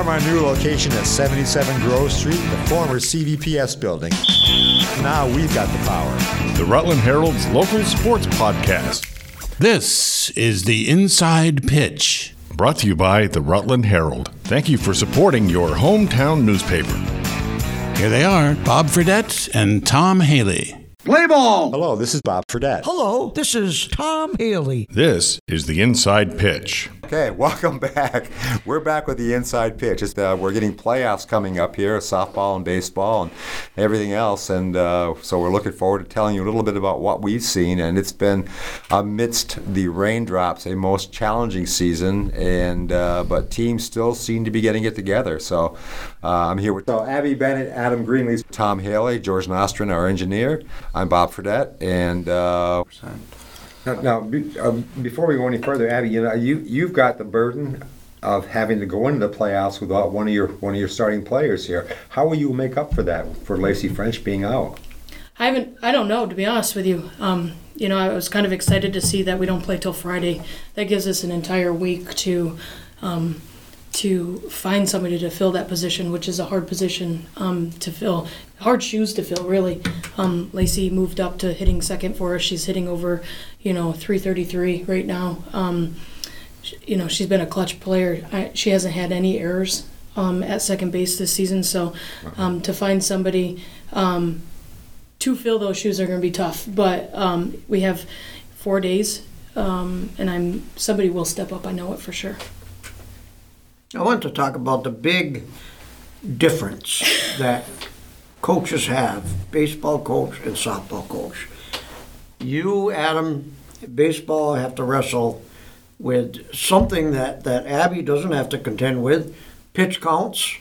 from our new location at 77 Grove Street, the former CVPS building. Now we've got the power. The Rutland Herald's local sports podcast. This is the Inside Pitch. Brought to you by the Rutland Herald. Thank you for supporting your hometown newspaper. Here they are, Bob Fredette and Tom Haley. Play ball! Hello, this is Bob Fredette. Hello, this is Tom Haley. This is the Inside Pitch. Okay, welcome back. We're back with the inside pitch. It's, uh, we're getting playoffs coming up here, softball and baseball and everything else, and uh, so we're looking forward to telling you a little bit about what we've seen. And it's been amidst the raindrops a most challenging season, and uh, but teams still seem to be getting it together. So uh, I'm here with so Abby Bennett, Adam Greenlee, Tom Haley, George Nostrin, our engineer. I'm Bob Fredette, and. Uh, now, now be, uh, before we go any further, Abby, you know, you you've got the burden of having to go into the playoffs without one of your one of your starting players here. How will you make up for that for Lacey French being out? I haven't. I don't know to be honest with you. Um, you know, I was kind of excited to see that we don't play till Friday. That gives us an entire week to um, to find somebody to fill that position, which is a hard position um, to fill, hard shoes to fill, really. Um, Lacey moved up to hitting second for us. She's hitting over, you know, 333 right now. Um, sh- you know, she's been a clutch player. I, she hasn't had any errors um, at second base this season. So um, to find somebody um, to fill those shoes are going to be tough. But um, we have four days, um, and I'm somebody will step up. I know it for sure. I want to talk about the big difference that coaches have baseball coach and softball coach. You, Adam, baseball have to wrestle with something that, that Abby doesn't have to contend with pitch counts.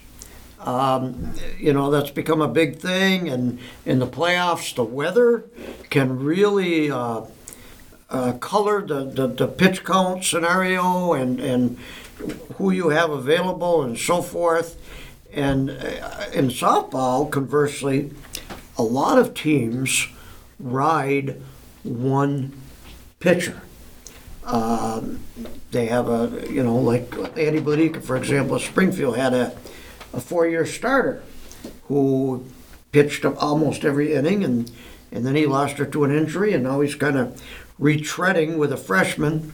Um, you know, that's become a big thing, and in the playoffs, the weather can really uh, uh, color the, the, the pitch count scenario and, and who you have available and so forth. And uh, in softball, conversely, a lot of teams ride one pitcher. Um, they have a, you know, like Andy Bladika, for example, Springfield had a, a four-year starter who pitched almost every inning, and, and then he lost her to an injury, and now he's kind of retreading with a freshman.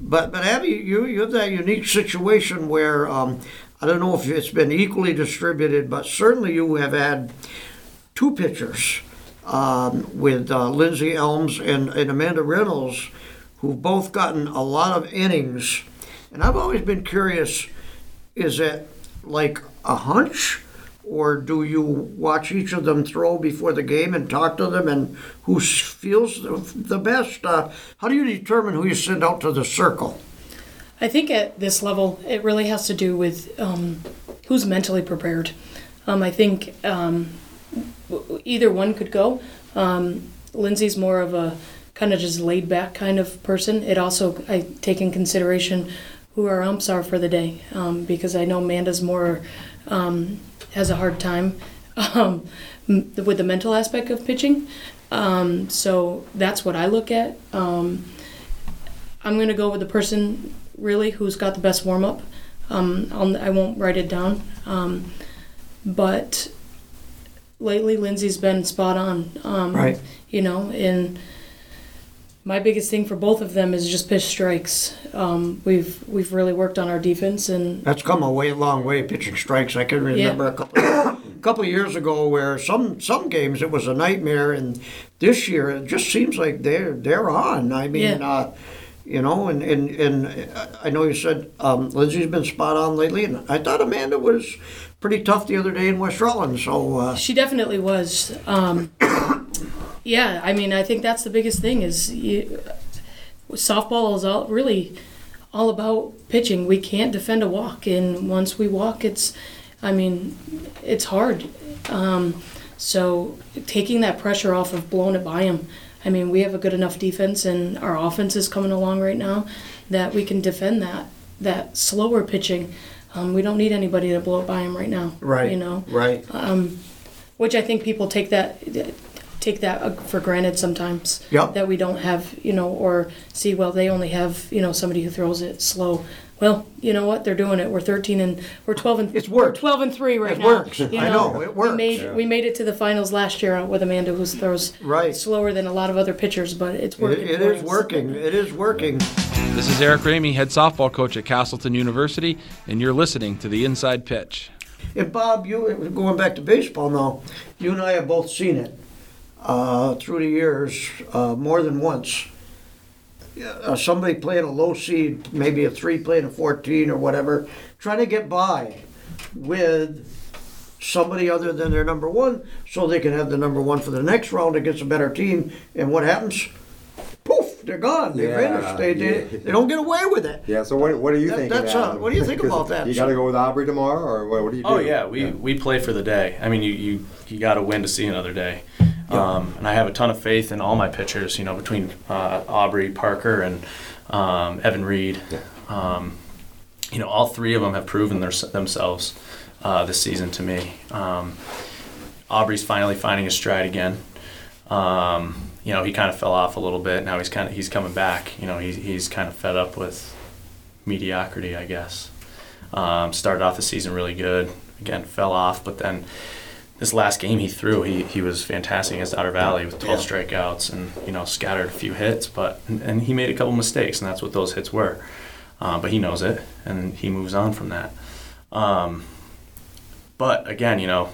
But but Abby, you you have that unique situation where um, I don't know if it's been equally distributed, but certainly you have had two pitchers um, with uh, Lindsay Elms and, and Amanda Reynolds, who've both gotten a lot of innings. And I've always been curious: is it like a hunch? Or do you watch each of them throw before the game and talk to them and who feels the, best? Uh, how do you determine who you send out to the circle? I think at this level, it really has to do with um, who's mentally prepared. Um, I think um, either one could go. Um, Lindsay's more of a kind of just laid back kind of person. It also I take in consideration who our umps are for the day um, because I know Amanda's more um, has a hard time um, with the mental aspect of pitching. Um, so that's what I look at. Um, I'm going to go with the person really who's got the best warm up. Um, I'll, I won't write it down. Um, but lately, Lindsay's been spot on. Um, Right. You know, and my biggest thing for both of them is just pitch strikes. Um, we've we've really worked on our defense, and That's come a way long way pitching strikes. I can remember a couple a couple of years ago where some some games it was a nightmare, and this year it just seems like they're they're on. I mean, Yeah. uh, you know, and and and I know you said um, Lindsay's been spot on lately, and I thought Amanda was pretty tough the other day in West Rutland. So uh, She definitely was. Um, yeah, I mean, I think that's the biggest thing is you, softball is all really all about pitching. We can't defend a walk, and once we walk, it's, I mean, it's hard. Um, so taking that pressure off of blowing it by him. I mean, we have a good enough defense, and our offense is coming along right now that we can defend that that slower pitching. Um, we don't need anybody to blow it by him right now. right, You know right. um, which I think people take that take that uh, for granted sometimes. Yep. That we don't have, you know, or see, well, they only have, you know, somebody who throws it slow. well, you know what? They're doing it. We're 13 and we're 12 and It's worked. We're 12 and three right It now. works. You I know, it works. We made we made it to the finals last year with Amanda, who throws Right. slower than a lot of other pitchers, but it's working. it for is us. working. It is working. This is Eric Ramey, head softball coach at Castleton University, and you're listening to the Inside Pitch. And Bob, you going back to baseball now, you and I have both seen it uh, through the years uh, more than once. Uh, somebody playing a low seed, maybe a three playing a 14 or whatever, trying to get by with somebody other than their number one so they can have the number one for the next round against a better team. And what happens? Poof, they're gone. They Yeah, vanished. They, they, yeah. they don't get away with it. Yeah. So what, what do you That- think? that's, uh, what do you think about that? You got to go with Aubrey tomorrow, or what, what do you do? Oh yeah, we, we play for the day. I mean, you you, you got to win to see another day. Um, and I have a ton of faith in all my pitchers. You know, between uh, Aubrey Parker and um, Evan Reed. Um, you know, all three of them have proven their, themselves uh, this season to me. Um, Aubrey's finally finding his stride again. Um, you know, he kind of fell off a little bit. Now he's kind of he's coming back. You know, he's he's kind of fed up with mediocrity, I guess. Um, started off the season really good. Again, fell off, but then this last game he threw, he, he was fantastic against Otter Valley with 12 strikeouts and you know scattered a few hits, but and he made a couple mistakes, and that's what those hits were. Uh, but he knows it, and he moves on from that. Um, but again, you know,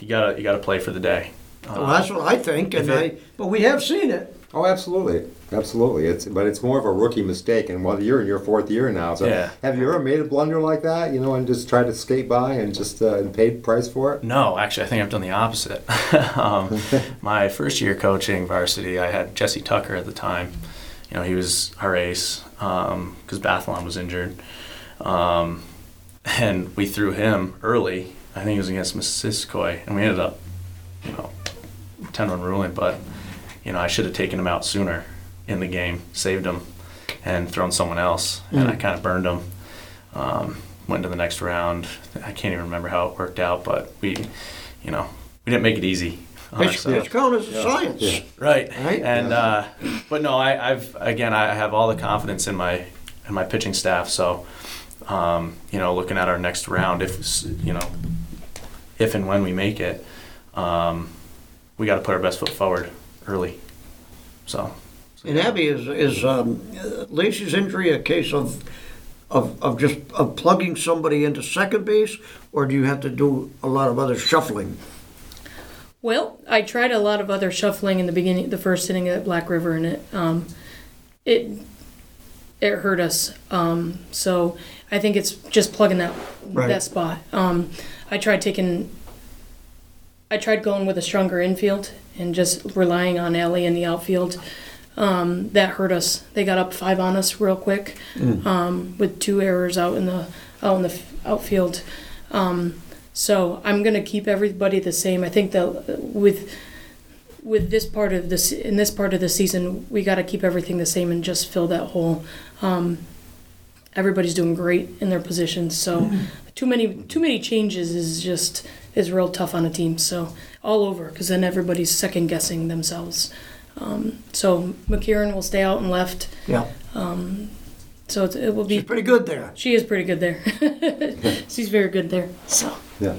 you gotta you gotta play for the day. Well, that's what I think, and if I. But we have seen it. Oh, absolutely, absolutely. It's but it's more of a rookie mistake, and well, you're in your fourth year now. So Yeah. have you ever made a blunder like that? You know, and just tried to skate by and just uh, and paid price for it? No, actually, I think I've done the opposite. um, my first year coaching varsity, I had Jesse Tucker at the time. You know, he was our ace because Bathlon was injured. Um, and we threw him early. I think it was against Missisquoi, and we ended up, you know, 10 run ruling. But, you know, I should have taken him out sooner in the game, saved him, and thrown someone else. And I kind of burned him. Um, went to the next round. I can't even remember how it worked out, but we, you know, we didn't make it easy. on Pitch, ourselves. pitch count is a science. Right. Right? And uh, but no, I, I've again I have all the confidence in my in my pitching staff. So um, you know, looking at our next round, if you know, if and when we make it, um, we got to put our best foot forward early. So And Abby, is is um, uh, Lacey's injury a case of of, of just of plugging somebody into second base, or do you have to do a lot of other shuffling? Well, I tried a lot of other shuffling in the beginning, the first inning at Black River, and it um, it it hurt us. Um, so I think it's just plugging that Right. that spot. Um, I tried taking. I tried going with a stronger infield and just relying on Ellie in the outfield. Um, that hurt us. They got up five on us real quick um, with two errors out in the out in the outfield. Um, so I'm gonna keep everybody the same. I think that with with this part of this in this part of the season, we got to keep everything the same and just fill that hole. Um, everybody's doing great in their positions, so too many too many changes is just is real tough on a team. So all over, because then everybody's second guessing themselves. Um, so McKieran will stay out and left. Yeah, So it's, it will be. she's pretty good there. She is pretty good there. She's very good there. So. Yeah.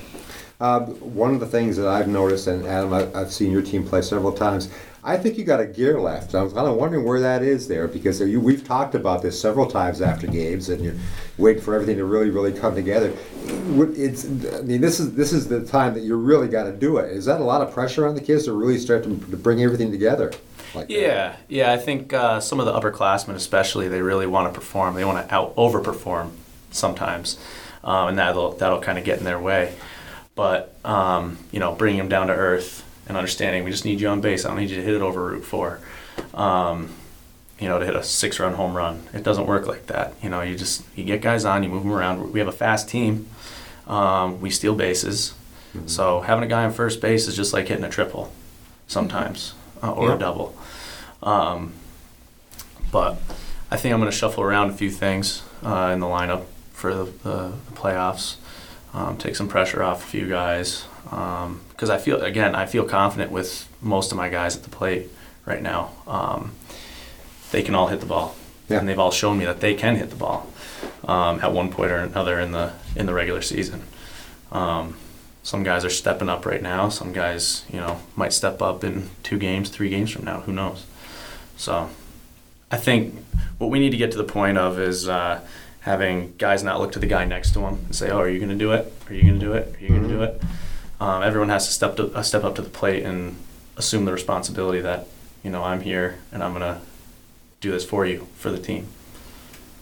Uh, one of the things that I've noticed, and Adam, I, I've seen your team play several times. I think you got a gear left. I was kind of wondering where that is there because you, we've talked about this several times after games, and you're waiting for everything to really, really come together. It's, I mean, this is this is the time that you really got to do it. Is that a lot of pressure on the kids to really start to, to bring everything together? Like that? Yeah, yeah. I think uh, some of the upperclassmen, especially, they really want to perform. They want to out overperform sometimes, um, and that'll that'll kind of get in their way. But um, you know, bringing them down to earth and understanding, we just need you on base. I don't need you to hit it over Route Four. Um, you know, to hit a six-run home run. It doesn't work like that. You know, you just you get guys on, you move them around. We have a fast team. Um, we steal bases. So having a guy on first base is just like hitting a triple sometimes uh, or Yeah. a double. Um, but I think I'm going to shuffle around a few things uh, in the lineup for the, the, the playoffs. Um, take some pressure off a few guys because I feel again I feel confident with most of my guys at the plate right now. Um, they can all hit the ball. Yeah. and they've all shown me that they can hit the ball um, at one point or another in the in the regular season. Um, some guys are stepping up right now. Some guys, you know, might step up in two games, three games from now. Who knows? So, I think what we need to get to the point of is uh, having guys not look to the guy next to them and say, "Oh, are you going to do it? Are you going to do it? Are you going to do it?" Um, everyone has to step to, uh, step up to the plate and assume the responsibility that you know I'm here and I'm going to do this for you for the team.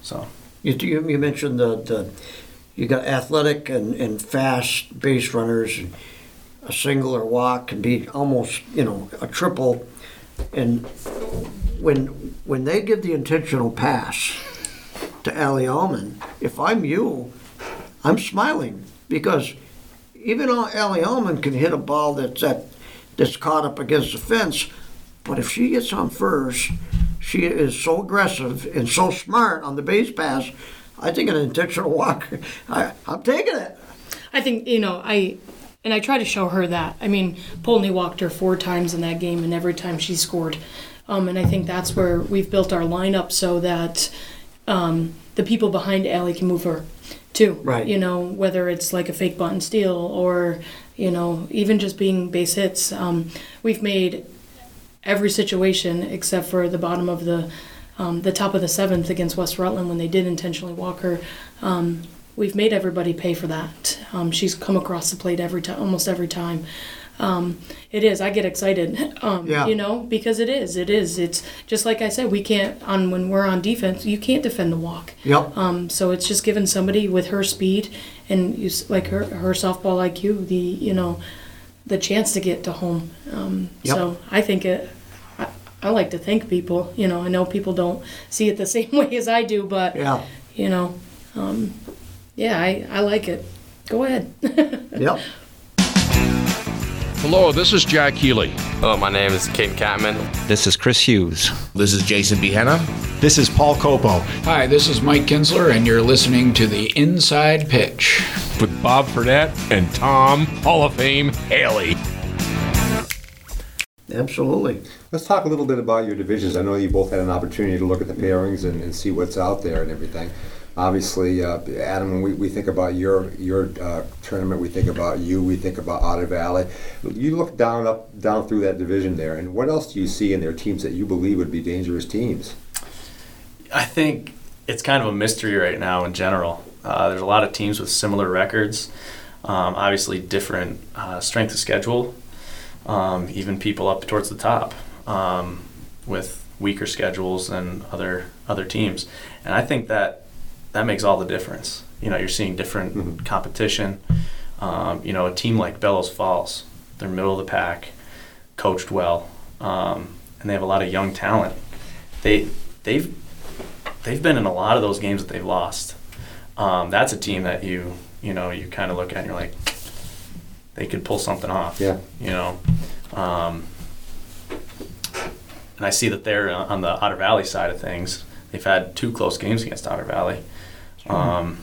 So. You, you, you mentioned the, the you got athletic and, and fast base runners. A single or walk can be almost you know a triple, and when when they give the intentional pass to Ali Allman, if I'm you, I'm smiling because even though Ali Allman can hit a ball that's that that's caught up against the fence, but if she gets on first, she is so aggressive and so smart on the base pass. I think an intentional walk. I, I'm taking it. I think you know I, and I try to show her that. I mean, Poultney walked her four times in that game, and every time she scored. Um, and I think that's where we've built our lineup so that um, the people behind Allie can move her too. Right. You know, whether it's like a fake button steal or you know even just being base hits. Um, we've made every situation except for the bottom of the um, the top of the seventh against West Rutland when they did intentionally walk her. Um, we've made everybody pay for that. Um, she's come across the plate every time, almost every time. Um, it is. I get excited. Um, Yeah. You know, because it is. It is. It's just like I said. We can't on when we're on defense. You can't defend the walk. Yep. Um, so it's just giving somebody with her speed and you, like her her softball IQ the you know the chance to get to home. Um, Yep. So I think it. I, I like to thank people. You know, I know people don't see it the same way as I do, but Yeah. you know, um, yeah, I, I like it. Go ahead. Yep. Hello, this is Jack Healy. Hello, my name is Caden Catman. This is Chris Hughes. This is Jason Behenna. This is Paul Copo. Hi, this is Mike Kinsler, and you're listening to the Inside Pitch. with Bob Fredette and Tom Hall of Fame Haley. Absolutely. Let's talk a little bit about your divisions. I know you both had an opportunity to look at the pairings and, and see what's out there and everything. Obviously, uh, Adam, when we, we think about your your uh, tournament, we think about you, we think about Otter Valley. You look down up down through that division there, and what else do you see in their teams that you believe would be dangerous teams? I think it's kind of a mystery right now in general. Uh, there's a lot of teams with similar records, um, obviously different uh, strength of schedule, um, even people up towards the top um, with weaker schedules than other other teams, and I think that that makes all the difference. You know, you're seeing different competition. Um, you know, a team like Bellows Falls, they're middle of the pack, coached well, um, and they have a lot of young talent. They they've they've been in a lot of those games that they've lost. Um, that's a team that you you know you kind of look at and you're like they could pull something off. Yeah. You know, um, and I see that they're on the Otter Valley side of things. They've had two close games against Otter Valley. Um,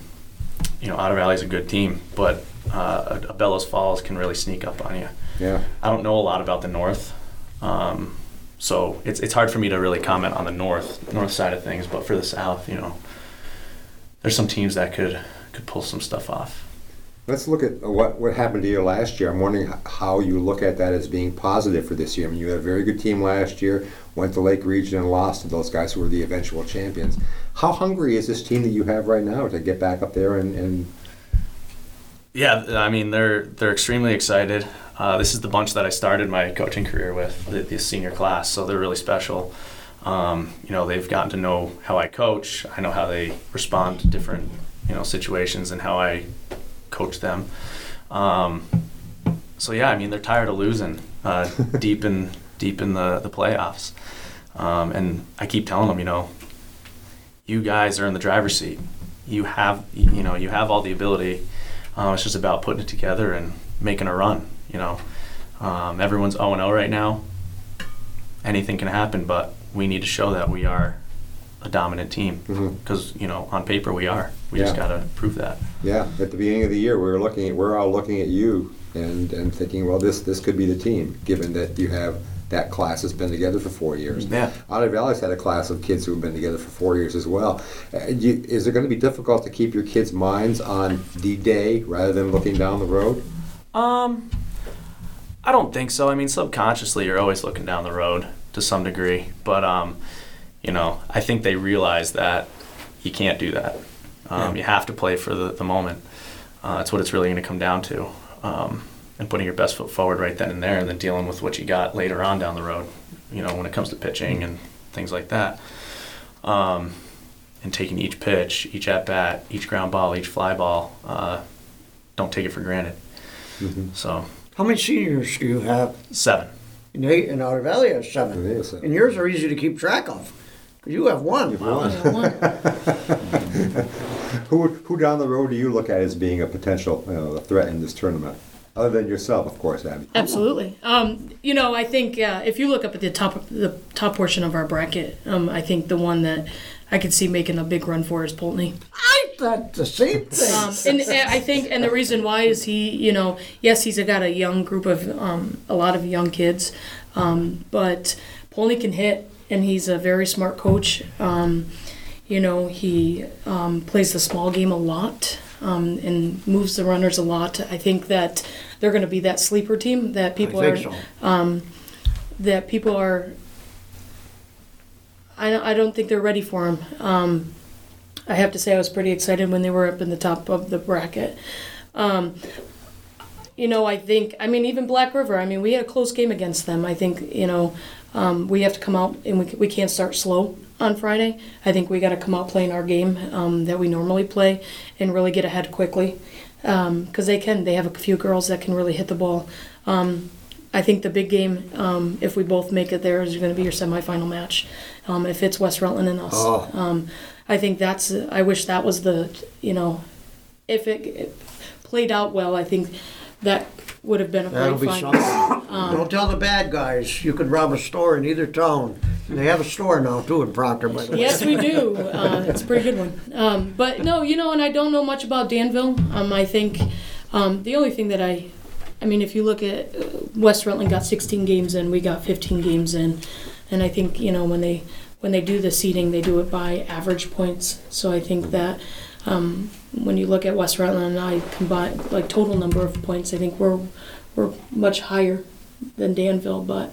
you know, Otter Valley's a good team, but uh, a Bellows Falls can really sneak up on you. Yeah. I don't know a lot about the north, um, so it's it's hard for me to really comment on the north north side of things. But for the south, you know, there's some teams that could could pull some stuff off. Let's look at what, what happened to you last year. I'm wondering how you look at that as being positive for this year. I mean, you had a very good team last year, went to Lake Region and lost to those guys who were the eventual champions. How hungry is this team that you have right now to get back up there and, and Yeah, I mean they're they're extremely excited. Uh, this is the bunch that I started my coaching career with, the, the senior class, so they're really special. Um, you know, they've gotten to know how I coach. I know how they respond to different you know situations and how I coach them. Um, so yeah, I mean they're tired of losing uh, deep in deep in the the playoffs, um, and I keep telling them, you know, you guys are in the driver's seat. You have you know you have all the ability. Um, it's just about putting it together and making a run. You know, um, everyone's 0 0 right now. Anything can happen, but we need to show that we are a dominant team Mhm. because you know on paper we are. We just got to prove that. Yeah, at the beginning of the year, we were looking at, we're all looking at you and, and thinking, well, this, this could be the team, given that you have that class has been together for four years. Yeah. Otter Valley's had a class of kids who have been together for four years as well. Uh, you, is it going to be difficult to keep your kids' minds on the day rather than looking down the road? Um, I don't think so. I mean, subconsciously, you're always looking down the road to some degree, but um, you know, I think they realize that you can't do that. Um, You have to play for the, the moment. Uh, that's what it's really going to come down to, um, and putting your best foot forward right then and there, and then dealing with what you got later on down the road. You know, when it comes to pitching and things like that. Um, and taking each pitch, each at bat, each ground ball, each fly ball. Uh, don't take it for granted. So How many seniors do you have? seven. And they, and Otter Valley has seven. It is, uh, And yours are easy to keep track of. 'Cause you have one. Who, who down the road do you look at as being a potential you know, threat in this tournament? Other than yourself, of course, Abby. Absolutely. Um, you know, I think uh, if you look up at the top the top portion of our bracket, um, I think the one that I could see making a big run for is Poultney. I thought the same thing. Um, and, and I think, and the reason why is he, you know, yes, he's got a young group of um, a lot of young kids, um, but Poultney can hit, and he's a very smart coach. Um, you know, he um, plays the small game a lot um, and moves the runners a lot. I think that they're going to be that sleeper team that people are so. um, that people are. I don't, I don't think they're ready for him. Um, I have to say I was pretty excited when they were up in the top of the bracket. Um, you know, I think I mean even Black River. I mean, we had a close game against them. I think you know um, we have to come out and we we can't start slow on Friday. I think we got to come out playing our game um, that we normally play and really get ahead quickly because they can. They have a few girls that can really hit the ball. Um, I think the big game, um, if we both make it there, is going to be your semifinal match. Um, if it's West Rutland and us, Oh. um, I think that's. I wish that was the. You know, if it, it played out well, I think that would have been a That'll great final. Something. Don't tell the bad guys you could rob a store in either town. They have a store now too in Proctor, by the way. Yes, we do. Uh, it's a pretty good one. Um, but no, you know, and I don't know much about Danville. Um, I think um, the only thing that I, I mean, if you look at uh, West Rutland got 16 games in, we got 15 games in, and I think you know when they when they do the seeding, they do it by average points. So I think that. Um, when you look at West Rutland and I combine like total number of points, I think we're we're much higher than Danville, but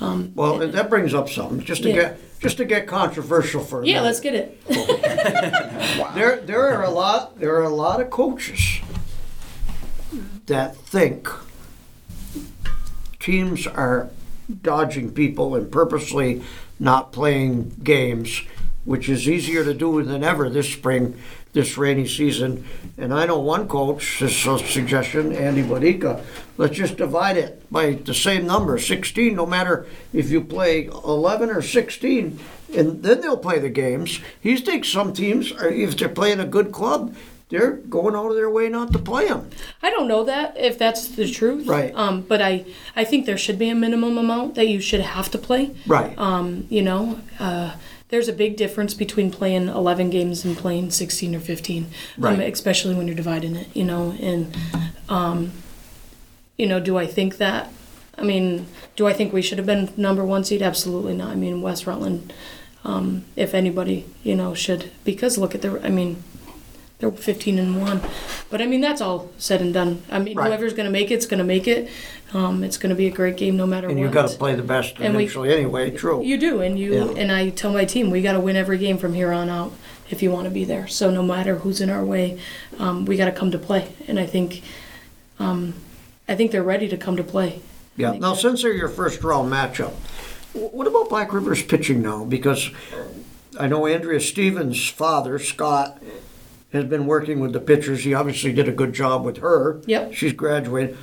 um, Well, that brings up something, just to Yeah. get, just to get controversial for a yeah, minute. let's get it. There, there are a lot, there are a lot of coaches that think teams are dodging people and purposely not playing games, which is easier to do than ever this spring, this rainy season. And I know one coach, his uh, suggestion, Andy Bodika, let's just divide it by the same number, 16, no matter if you play 11 or 16, and then they'll play the games. He thinks some teams, are, if they're playing a good club, they're going out of their way not to play them. I don't know that if that's the truth. Right. Um, but I, I think there should be a minimum amount that you should have to play. Right. Um, you know, uh, there's a big difference between playing 11 games and playing 16 or 15. Um, Right. especially when you're dividing it, you know, and, um, you know, do I think that? I mean, do I think we should have been number one seed? Absolutely not. I mean, West Rutland, um, if anybody, you know, should because look at the. I mean, they're 15 and one, but I mean that's all said and done. I mean, Right. whoever's going to make it's going to make it. Um, it's going to be a great game no matter And what. you've got to play the best And we- eventually anyway, true. You do, and you Yeah. and I tell my team we got to win every game from here on out if you want to be there. So no matter who's in our way, um, we got to come to play. And I think, um, I think they're ready to come to play. Yeah. Now, since they're your first round matchup, what about Black River's pitching now? Because I know Andrea Stevens' father, Scott, has been working with the pitchers. He obviously did a good job with her. Yep. She's graduated.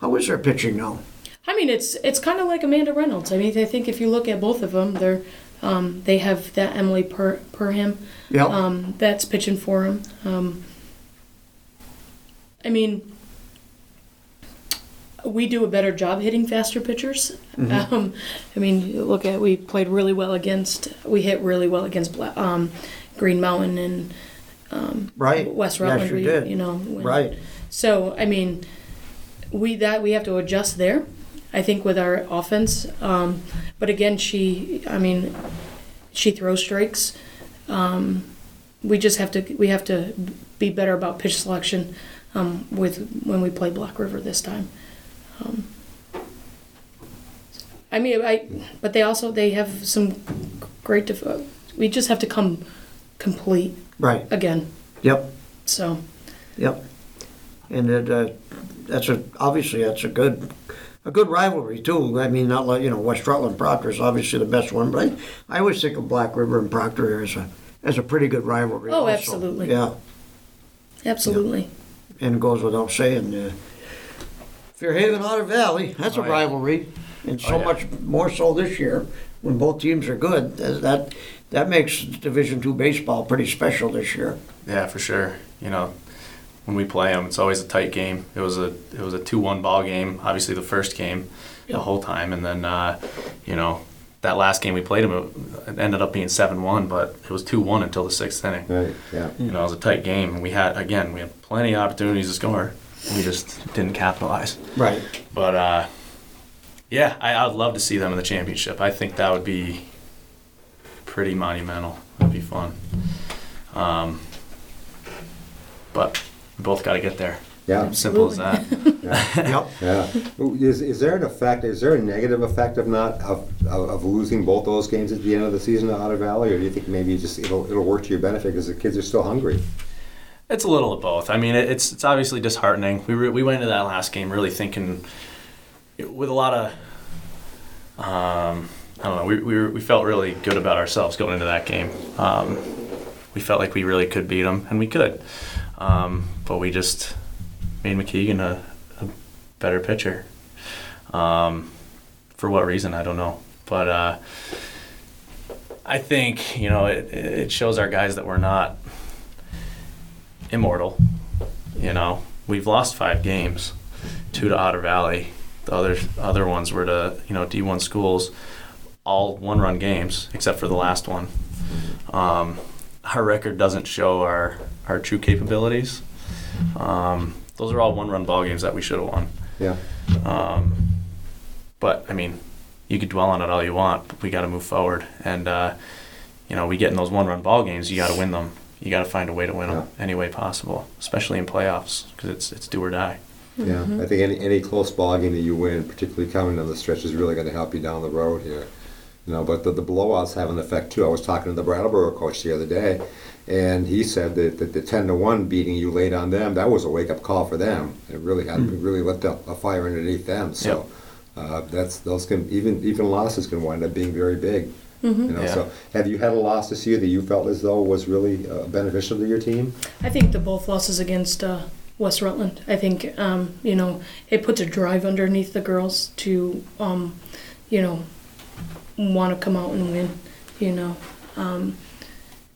How is their pitching now? I mean, it's it's kind of like Amanda Reynolds. I mean, I think if you look at both of them, they're um, they have that Emily per per him. Yeah. um, that's pitching for him. Um, I mean, we do a better job hitting faster pitchers. Mm-hmm. Um, I mean, look at we played really well against we hit really well against Bla- um, Green Mountain and um, Right. West Yes, Rutland. you we- did. You know, when- Right. So I mean, we that we have to adjust there. I think with our offense. Um, but again, she, I mean, she throws strikes. Um, we just have to we have to be better about pitch selection um, with when we play Black River this time. Um, I mean, I but they also they have some great. Def- we just have to come complete Right. again. Yep. So Yep. And it, uh, that's a obviously that's a good a good rivalry too. I mean, not like you know West Rutland Proctor is obviously the best one, but I, I always think of Black River and Proctor as a as a pretty good rivalry. Oh, also. absolutely. Yeah, absolutely. and it goes without saying. Uh, Fairhaven Otter Valley, that's a Oh, yeah. rivalry, and so Oh, yeah. much more so this year when both teams are good. That that, that makes Division Two baseball pretty special this year. Yeah, for sure. You know, when we play them, it's always a tight game. It was a it was a two one ball game. Obviously, the first game, the whole time, and then uh, you know that last game we played them, it ended up being seven one, but it was two one until the sixth inning. Right. Yeah. You know, it was a tight game, and we had again we had plenty of opportunities to score. We just didn't capitalize. Right. But uh, yeah, I, I'd love to see them in the championship. I think that would be pretty monumental. That'd be fun. Um, but we both got to get there. Yeah. Simple as that. Yep. Yeah. Is, is there an effect, is there a negative effect of not, of, of of losing both those games at the end of the season at Otter Valley? Or do you think maybe just it'll, it'll work to your benefit because the kids are still hungry? It's a little of both. I mean, it, it's it's obviously disheartening. We re- we went into that last game really thinking with a lot of um, I don't know. We we, were, we felt really good about ourselves going into that game. Um, we felt like we really could beat them, and we could. Um, but we just made McKeegan a, a better pitcher. Um, for what reason, I don't know. But uh, I think you know it, it shows our guys that we're not immortal. You know, we've lost five games, two to Otter Valley. The other other ones were to you know D1 schools, all one-run games except for the last one. Um, our record doesn't show our our true capabilities. Um, those are all one-run ball games that we should have won. Yeah. Um, but I mean, you could dwell on it all you want, but we got to move forward. And uh, you know, we get in those one-run ball games, you got to win them. You got to find a way to win them any way possible, especially in playoffs, because it's it's do or die. Yeah, I think any, any close ball game that you win, particularly coming down the stretch, is really going to help you down the road here. You know, but the, the blowouts have an effect too. I was talking to the Brattleboro coach the other day, and he said that, that the ten to one beating you laid on them that was a wake up call for them. It really had it really lit up a fire underneath them. So uh, that's those can even even losses can wind up being very big. You know, Yeah. so have you had a loss this year that you felt as though was really uh, beneficial to your team? I think the both losses against uh, West Rutland. I think um, you know it puts a drive underneath the girls to um, you know want to come out and win. You know, um,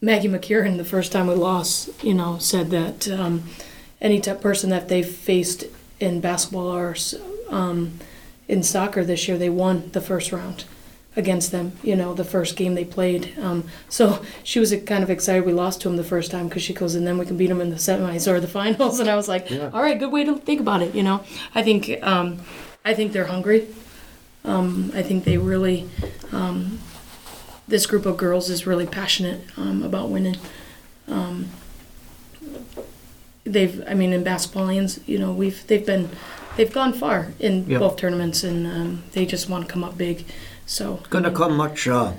Maggie McKieran the first time we lost, you know, said that um, any type person that they've faced in basketball or um, in soccer this year, they won the first round against them. You know, the first game they played. Um, so she was kind of excited we lost to them the first time because she goes, and then we can beat them in the semis or the finals. And I was like, all right, good way to think about it. You know, I think um, I think they're hungry. Um, I think they really. Um, this group of girls is really passionate um, about winning. Um, they've, I mean, in basketball lands, you know, we've they've been, they've gone far in Yep. both tournaments, and um, they just want to come up big. So Going to come much uh,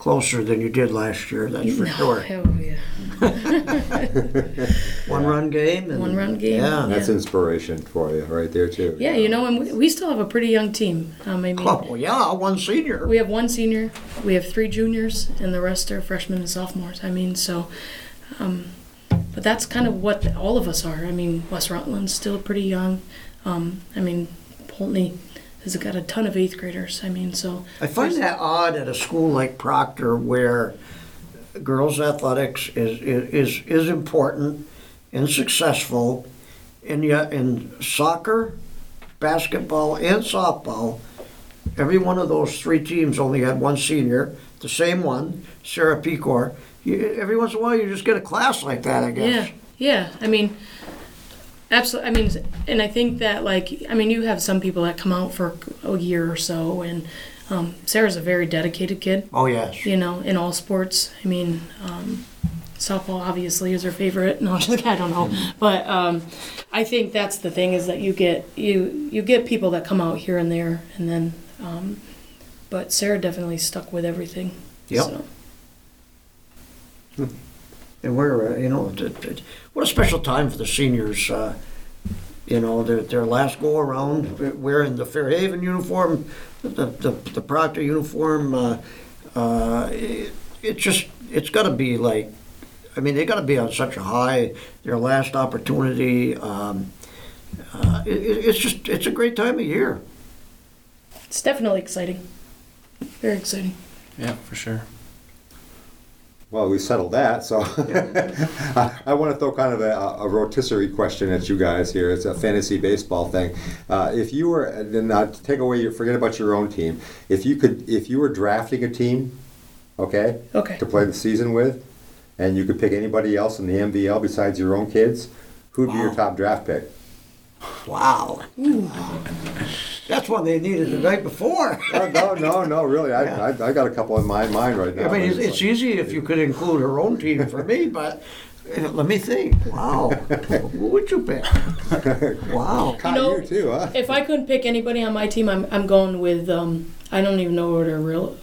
closer than you did last year, that's for No, sure. hell yeah. One run game. And, One run game. Yeah. That's inspiration for you right there too. Yeah, you know, and we, we still have a pretty young team. Um, I mean, Oh, yeah, one senior. we have one senior, we have three juniors, and the rest are freshmen and sophomores. I mean, so, um, but that's kind of what all of us are. I mean, West Rutland's still pretty young. Um, I mean, Poultney has got a ton of eighth graders. I mean, so I find that odd at a school like Proctor where girls' athletics is, is, is important and successful, and yet in soccer, basketball, and softball, every one of those three teams only had one senior, the same one, Sarah Pecor. You, every once in a while, you just get a class like that, I guess. Yeah, yeah. I mean, Absolutely. I mean, and I think that like I mean, you have some people that come out for a year or so, and um, Sarah's a very dedicated kid. Oh, yes. You know, in all sports. I mean, um, softball obviously is her favorite. No, just, I don't know, but um, I think that's the thing is that you get you you get people that come out here and there, and then. Um, but Sarah definitely stuck with everything. Yep. So. And we're, uh, you know, t- t- what a special time for the seniors. Uh, you know, their, their last go around wearing the Fairhaven uniform, the, the, the Proctor uniform. Uh, uh, it, it just, it's got to be like, I mean, they got to be on such a high. Their last opportunity. Um, uh, it, it- it's just, it's a great time of year. It's definitely exciting. Very exciting. Yeah, for sure. Well, we settled that, so I, I want to throw kind of a, a rotisserie question at you guys here. It's a fantasy baseball thing. Uh, if you were, and then uh, take away your, forget about your own team. If you could, if you were drafting a team, okay, Okay. to play the season with, and you could pick anybody else in the MVL besides your own kids, who'd be your top draft pick? Wow. That's one they needed the night before. no, no, no, no, really. I, I, I got a couple in my mind right now. I mean, but it's, it's easy if you could include her own team for me, but let me think. Wow, who would you pick? Wow. Caught You know, you too, huh? If I couldn't pick anybody on my team, I'm I'm going with um I don't even know what her real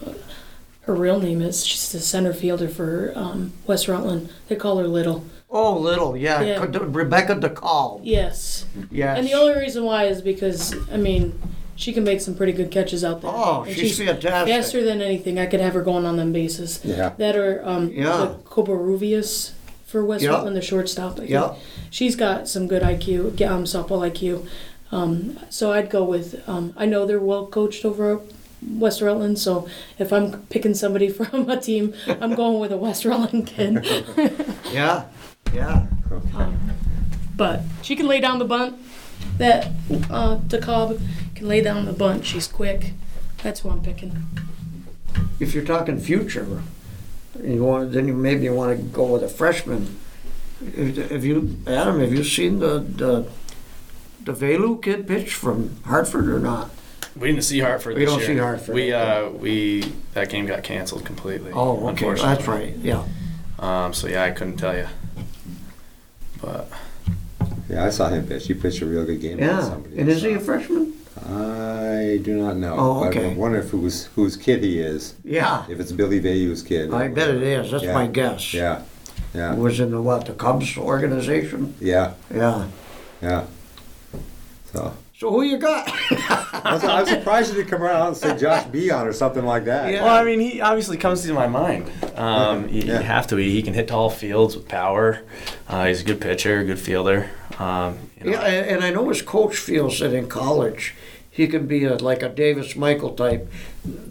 her real name is. She's the center fielder for um, West Rutland. They call her Little. Oh, little, yeah, Yeah. Could- Rebecca DeCall. Yes. Yes. And the only reason why is because I mean she can make some pretty good catches out there. Oh, And she's fantastic. Faster than anything. I could have her going on them bases. Yeah. That are um, Yeah. the Covarrubias for West Yeah. Rutland, the shortstop. Yeah. She's got some good IQ, um, softball IQ. Um, so I'd go with. Um, I know they're well coached over West Rutland, so if I'm picking somebody from a team, I'm going with a West Rutland kid. Yeah, yeah. but she can lay down the bunt. That uh, DeKalb can lay down the bunt. She's quick. That's who I'm picking. If you're talking future, you want, then you maybe want to go with a freshman. Have you, Adam? Have you seen the the the Velu kid pitch from Hartford or not? We didn't see Hartford. We this don't year. see Hartford, We uh we that game got canceled completely. Oh, okay, that's right. Yeah. Um, so yeah, I couldn't tell you. But Yeah, I saw him pitch. He pitched a real good game Yeah. somebody. And is he a freshman? I do not know. Oh, okay. I wonder if whose whose kid he is. Yeah. If it's Billy Bayou's kid. I bet it is. That's Yeah. my guess. Yeah. Yeah. Was in the what? The Cubs organization. Yeah. Yeah. Yeah. So So who you got? I was, surprised you didn't come around and say Josh Beon or something like that. Yeah. well, I mean, he obviously comes to my mind. Um, you, Yeah. you have to. He, he can hit tall fields with power. Uh, he's a good pitcher, good fielder. Um, you know, Yeah, and and I know his coach feels that in college he can be a, like a Davis Michael type,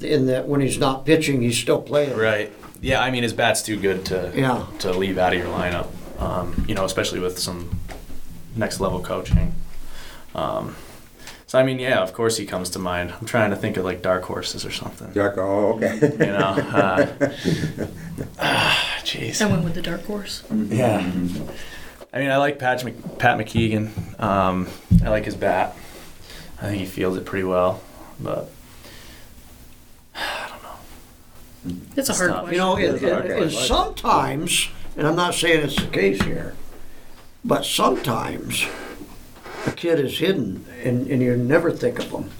in that when he's not pitching, he's still playing. Right. Yeah, I mean his bat's too good to Yeah. to leave out of your lineup. Um, you know, especially with some next level coaching. Um, so I mean, yeah, of course he comes to mind. I'm trying to think of like dark horses or something. Dark. oh, okay. You know, uh, ah, jeez. I went with the dark horse. Yeah. I mean, I like Pat, Mc, Pat McKeegan. Um, I like his bat. I think he feels it pretty well, but I don't know. It's a hard tough. question. You know, and, That's and, okay. sometimes, and I'm not saying it's the case here, but sometimes a kid is hidden, and, and you never think of him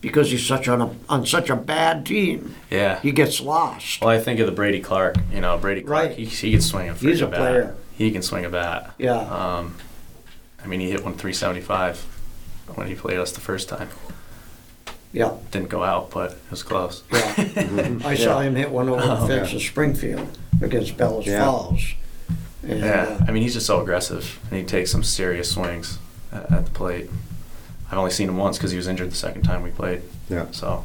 because he's such on a on such a bad team. yeah. He gets lost. Well, I think of the Brady Clark. You know, Brady Clark. Right. He, he can swing a He's a freaking bat. player. He can swing a bat. Yeah. Um, I mean, he hit one 375 when he played us the first time. Yeah. Didn't go out, but it was close. Yeah. I saw him hit one over the Oh, fence in Springfield against Bellows Yeah. Falls. And, Yeah. uh, I mean, he's just so aggressive, and he takes some serious swings at, at the plate. I've only seen him once because he was injured the second time we played. Yeah. So.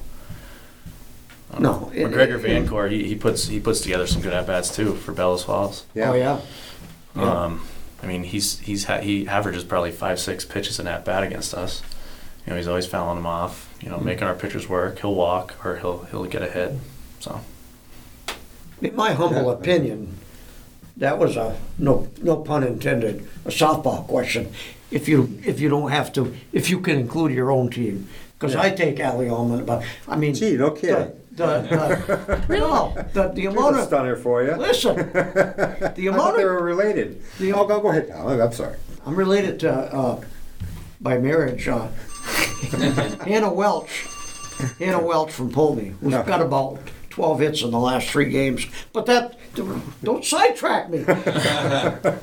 I don't No, know. it- McGregor it- Vancourt, he, he puts he puts together some good at bats too for Bellows Falls. Yeah. Oh yeah. Yeah. Um, I mean, he's he's ha- he averages probably five six pitches in at bat against us. You know, he's always fouling them off. You know, Mm-hmm. making our pitchers work. He'll walk or he'll he'll get a hit. So In my humble opinion, that was a no no pun intended a softball question. if you if you don't have to if you can include your own team. Because I take Allie Ullman, but I mean, Gee, no kidding. The, the, no, the, the amount of stunner for you. listen, the I thought amount they were related. the- oh, go, go ahead. I'm sorry. I'm related to uh, by marriage. Uh, Hannah Welch, Hannah Welch from Poultney, who's got about 12 hits in the last three games. But that don't sidetrack me. the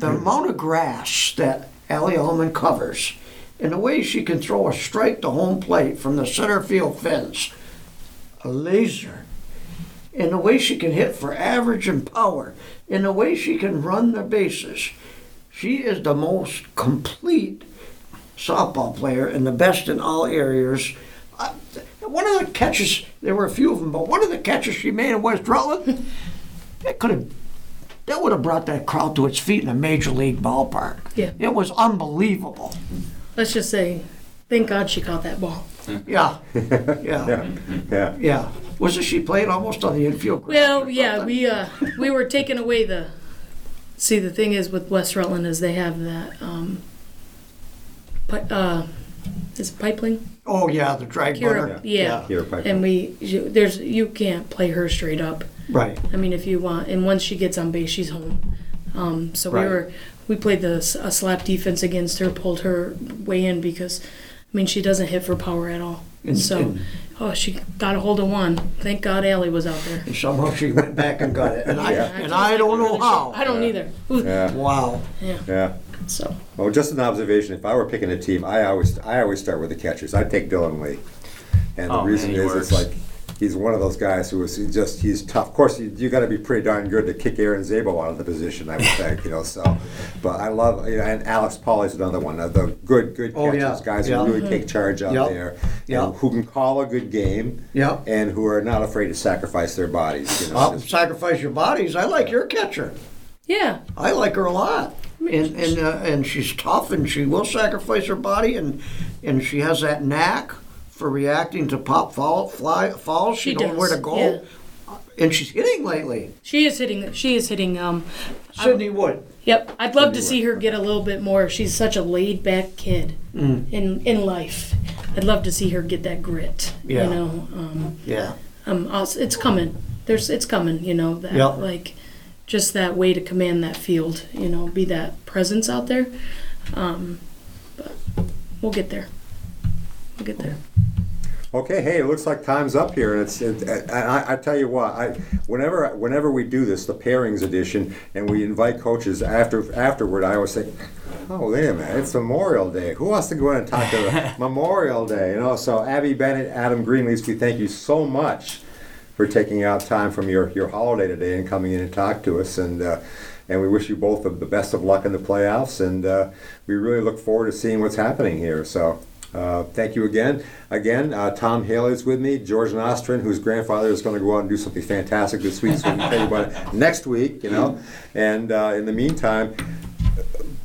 amount of grass that Allie Ullman covers, and the way she can throw a strike to home plate from the center field fence, a laser, and the way she can hit for average and power, and the way she can run the bases. She is the most complete softball player and the best in all areas. Uh, one of the catches, there were a few of them, but one of the catches she made in West Rutland, that could have, that would have brought that crowd to its feet in a major league ballpark. Yeah. It was unbelievable. Let's just say, thank God she caught that ball. Yeah, yeah, Yeah, yeah. yeah. Wasn't she playing almost on the infield? ground Well, yeah, something? we uh, we were taking away the. See, the thing is with West Rutland is they have that. Um, pi- uh, is it pipeline? Oh yeah, the drag Kira, butter. yeah. Kira Pipeline. And we, you, there's you can't play her straight up. Right. I mean, if you want, and once she gets on base, she's home. Um, so Right. we were, we played the s- a slap defense against her, pulled her way in because, I mean, she doesn't hit for power at all. And- so, and- oh, she got a hold of one. Thank God Allie was out there. And somehow she went back and got it, and I Yeah. and I don't know how. I don't either. Ooh, Yeah, Wow. yeah. yeah. So Well, just an observation. If I were picking a team, I always I always start with the catchers. I'd take Dylan Lee, and the Oh, reason man, he is it's works. like he's one of those guys who is he just he's tough. Of course, you, you got to be pretty darn good to kick Aaron Zabo out of the position. I would think, you know. So, but I love you know, and Alex Polly's another one. Uh, the good good Oh, catchers, yeah. guys Yeah. who really take charge out Yep. there, Yep. and who can call a good game, Yep. and who are not afraid to sacrifice their bodies. You know, Well, just- sacrifice your bodies. I like your catcher. yeah, I like her a lot. And and uh, and she's tough, and she will sacrifice her body, and and she has that knack for reacting to pop fall fly falls. She, She knows where to go, yeah. and she's hitting lately. she is hitting. She is hitting. Um, Sydney Wood. Yep, I'd love to see her get a little bit more. She's such a laid back kid Mm. in in life. I'd love to see her get that grit. Yeah. You know, um, Yeah. um, it's coming. There's, it's coming. You know that Yep. like, just that way to command that field. You know, be that presence out there. Um, but we'll get there. We'll get there. Okay, hey, it looks like time's up here, and it's. It, and I, I tell you what, I whenever whenever we do this, the pairings edition, and we invite coaches after afterward, I always say, oh wait a minute, it's Memorial Day. Who wants to go in and talk to Memorial Day? You know, so Abby Bennett, Adam Greenlese, we thank you so much for taking out time from your your holiday today and coming in and talk to us, and. Uh, and we wish you both the the best of luck in the playoffs, and uh, we really look forward to seeing what's happening here. So, uh, thank you again. Again, uh, Tom Haley's with me, George Nostrin, whose grandfather is going to go out and do something fantastic this week. So we'll tell you about it next week, you know. And uh, in the meantime,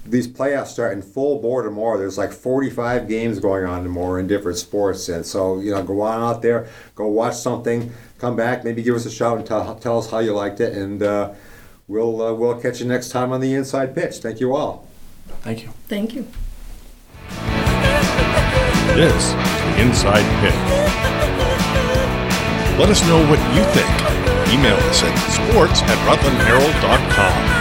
these playoffs start in full bore tomorrow. There's like 45 games going on tomorrow in different sports, and so you know, go on out there, go watch something, come back, maybe give us a shout and tell, tell us how you liked it, and uh, we'll uh, we'll catch you next time on the Inside Pitch. Thank you all. Thank you. Thank you. This is the Inside Pitch. Let us know what you think. Email us at sports at rutlandherald.com.